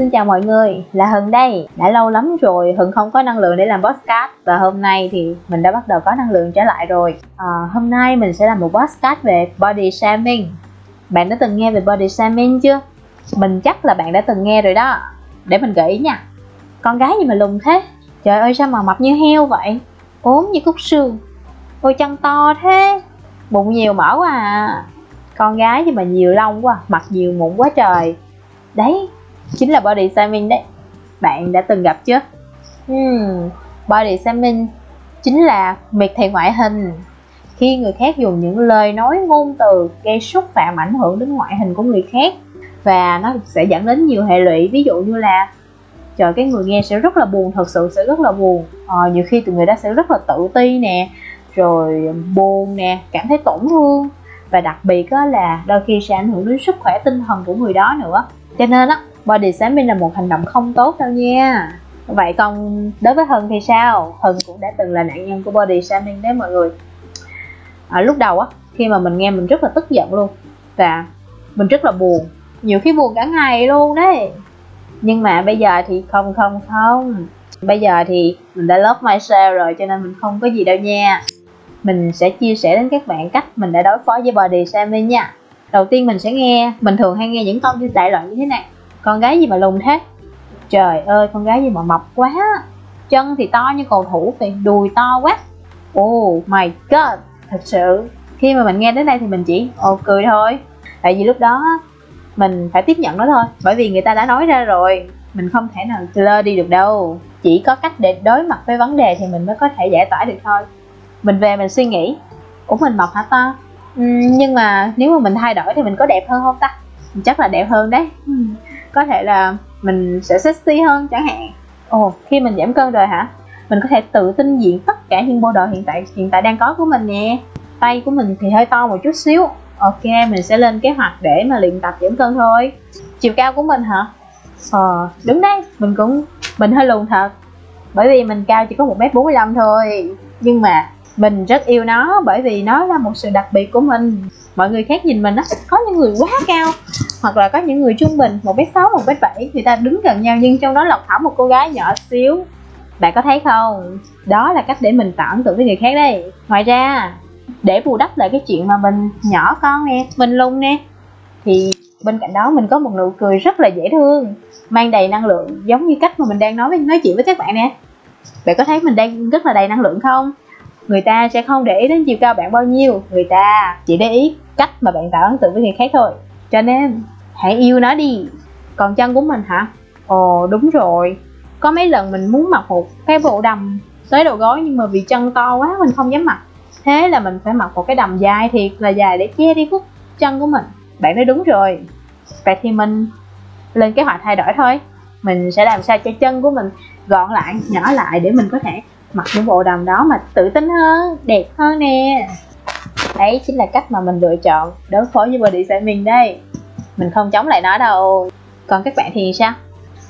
Xin chào mọi người, là Hân đây. Đã lâu lắm rồi Hân không có năng lượng để làm podcast Và hôm nay thì mình đã bắt đầu có năng lượng trở lại rồi. À, Hôm nay mình sẽ làm một podcast về body shaming. Bạn đã từng nghe về body shaming chưa? Mình chắc là bạn đã từng nghe rồi đó. Để mình gợi ý nha. Con gái gì mà lùn thế? Trời ơi sao mà mập như heo vậy? Ốm như cúc xương ôi chân to thế. Bụng nhiều mỡ quá à. Con gái gì mà nhiều lông quá mặt nhiều mụn quá trời. Đấy chính là body shaming đấy. Bạn đã từng gặp chưa? Hmm, body shaming chính là miệt thị ngoại hình. Khi người khác dùng những lời nói ngôn từ gây xúc phạm ảnh hưởng đến ngoại hình của người khác và nó sẽ dẫn đến nhiều hệ lụy ví dụ như là trời cái người nghe sẽ rất là buồn thật sự sẽ rất là buồn. À, nhiều khi từ người đó sẽ rất là tự ti nè rồi buồn nè cảm thấy tổn thương. Và đặc biệt là đôi khi sẽ ảnh hưởng đến sức khỏe tinh thần của người đó nữa. Cho nên á body shaming là một hành động không tốt đâu nha. Vậy còn đối với hân thì sao? Hân cũng đã từng là nạn nhân của body shaming đấy mọi người. À, lúc đầu á khi mà mình nghe mình rất là tức giận luôn. Và mình rất là buồn. Nhiều khi buồn cả ngày luôn đấy. Nhưng mà bây giờ thì không không không. Bây giờ thì mình đã love myself rồi cho nên mình không có gì đâu nha. Mình sẽ chia sẻ đến các bạn cách mình đã đối phó với body shaming nha. Đầu tiên mình sẽ nghe. Mình thường hay nghe những câu như đại loại như thế này con gái gì mà lùn thế? Trời ơi con gái gì mà mập quá. Chân thì to như cầu thủ vậy đùi to quá. Oh my god thật sự. Khi mà mình nghe đến đây thì mình chỉ ồ cười thôi. Tại vì lúc đó mình phải tiếp nhận nó thôi bởi vì người ta đã nói ra rồi. Mình không thể nào lơ đi được đâu. Chỉ có cách để đối mặt với vấn đề thì mình mới có thể giải tỏa được thôi. Mình về mình suy nghĩ ủa mình mập hả ta? Ừ, nhưng mà nếu mà mình thay đổi thì mình có đẹp hơn không ta? Chắc là đẹp hơn đấy có thể là mình sẽ sexy hơn chẳng hạn. Ồ, khi mình giảm cân rồi hả? Mình có thể tự tin diện tất cả những bộ đồ hiện tại hiện tại đang có của mình nè. Tay của mình thì hơi to một chút xíu. Ok, mình sẽ lên kế hoạch để mà luyện tập giảm cân thôi. Chiều cao của mình hả? Ờ đúng đấy mình cũng, mình hơi lùn thật. Bởi vì mình cao chỉ có một m bốn thôi. Nhưng mà mình rất yêu nó bởi vì nó là một sự đặc biệt của mình. Mọi người khác nhìn mình á, có những người quá cao hoặc là có những người trung bình, một mét sáu, một mét bảy, người ta đứng gần nhau nhưng trong đó lọc thỏm một cô gái nhỏ xíu. Bạn có thấy không? Đó là cách để mình tạo ấn tượng với người khác đây. Ngoài ra, để bù đắp lại cái chuyện mà mình nhỏ con nè, mình lung nè, thì bên cạnh đó mình có một nụ cười rất là dễ thương, mang đầy năng lượng giống như cách mà mình đang nói với, nói chuyện với các bạn nè. Bạn có thấy mình đang rất là đầy năng lượng không? Người ta sẽ không để ý đến chiều cao bạn bao nhiêu, người ta chỉ để ý cách mà bạn tạo ấn tượng với người khác thôi cho nên, hãy yêu nó đi. Còn chân của mình hả? Ồ, đúng rồi. Có mấy lần mình muốn mặc một cái bộ đầm tới đầu gối nhưng mà vì chân to quá, mình không dám mặc. Thế là mình phải mặc một cái đầm dài thiệt là dài để che đi khúc chân của mình. Bạn nói đúng rồi. Vậy thì mình lên kế hoạch thay đổi thôi. Mình sẽ làm sao cho chân của mình gọn lại, nhỏ lại để mình có thể mặc những bộ đầm đó mà tự tin hơn, đẹp hơn nè đấy chính là cách mà mình lựa chọn đối phó với body shaming đây mình không chống lại nó đâu. Còn các bạn thì sao?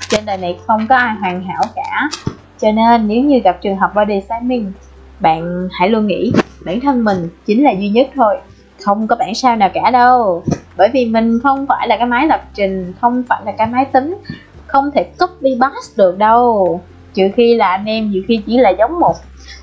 Trên đời này không có ai hoàn hảo cả. Cho nên nếu như gặp trường hợp body shaming, bạn hãy luôn nghĩ bản thân mình chính là duy nhất thôi. Không có bản sao nào cả đâu. Bởi vì mình không phải là cái máy lập trình, không phải là cái máy tính, không thể copy paste được đâu. Trừ khi là anh em, nhiều khi chỉ là giống một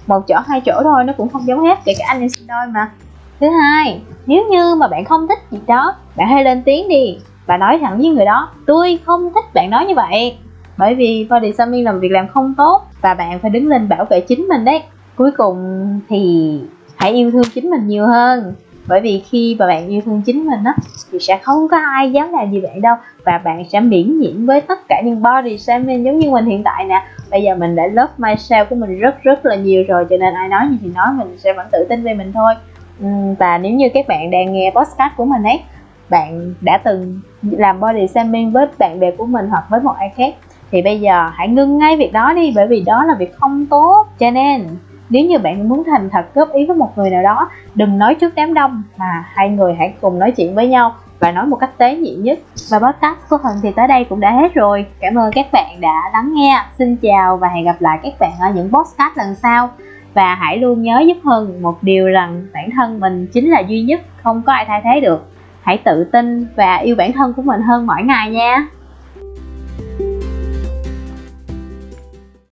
một chỗ, hai chỗ thôi, nó cũng không giống hết. Kể cả anh em sinh đôi mà thứ hai, nếu như mà bạn không thích gì đó, bạn hãy lên tiếng đi. Và nói thẳng với người đó, tôi không thích bạn nói như vậy. Bởi vì body shaming là một việc làm không tốt và bạn phải đứng lên bảo vệ chính mình đấy. Cuối cùng thì hãy yêu thương chính mình nhiều hơn. Bởi vì khi mà bạn yêu thương chính mình á, thì sẽ không có ai dám làm gì bạn đâu và bạn sẽ miễn nhiễm với tất cả những body shaming giống như mình hiện tại nè. Bây giờ mình đã love myself của mình rất rất là nhiều rồi, cho nên ai nói gì thì nói, mình sẽ vẫn tự tin về mình thôi. Ừ, và nếu như các bạn đang nghe podcast của mình ấy, bạn đã từng làm body shaming với bạn bè của mình hoặc với một ai khác, thì bây giờ hãy ngưng ngay việc đó đi, bởi vì đó là việc không tốt. Cho nên, nếu như bạn muốn thành thật góp ý với một người nào đó, đừng nói trước đám đông, mà hai người hãy cùng nói chuyện với nhau và nói một cách tế nhị nhất. Và podcast của phần thì tới đây cũng đã hết rồi. Cảm ơn các bạn đã lắng nghe. Xin chào và hẹn gặp lại các bạn ở những podcast lần sau và hãy luôn nhớ giúp hơn một điều rằng bản thân mình chính là duy nhất, không có ai thay thế được. Hãy tự tin và yêu bản thân của mình hơn mỗi ngày nha.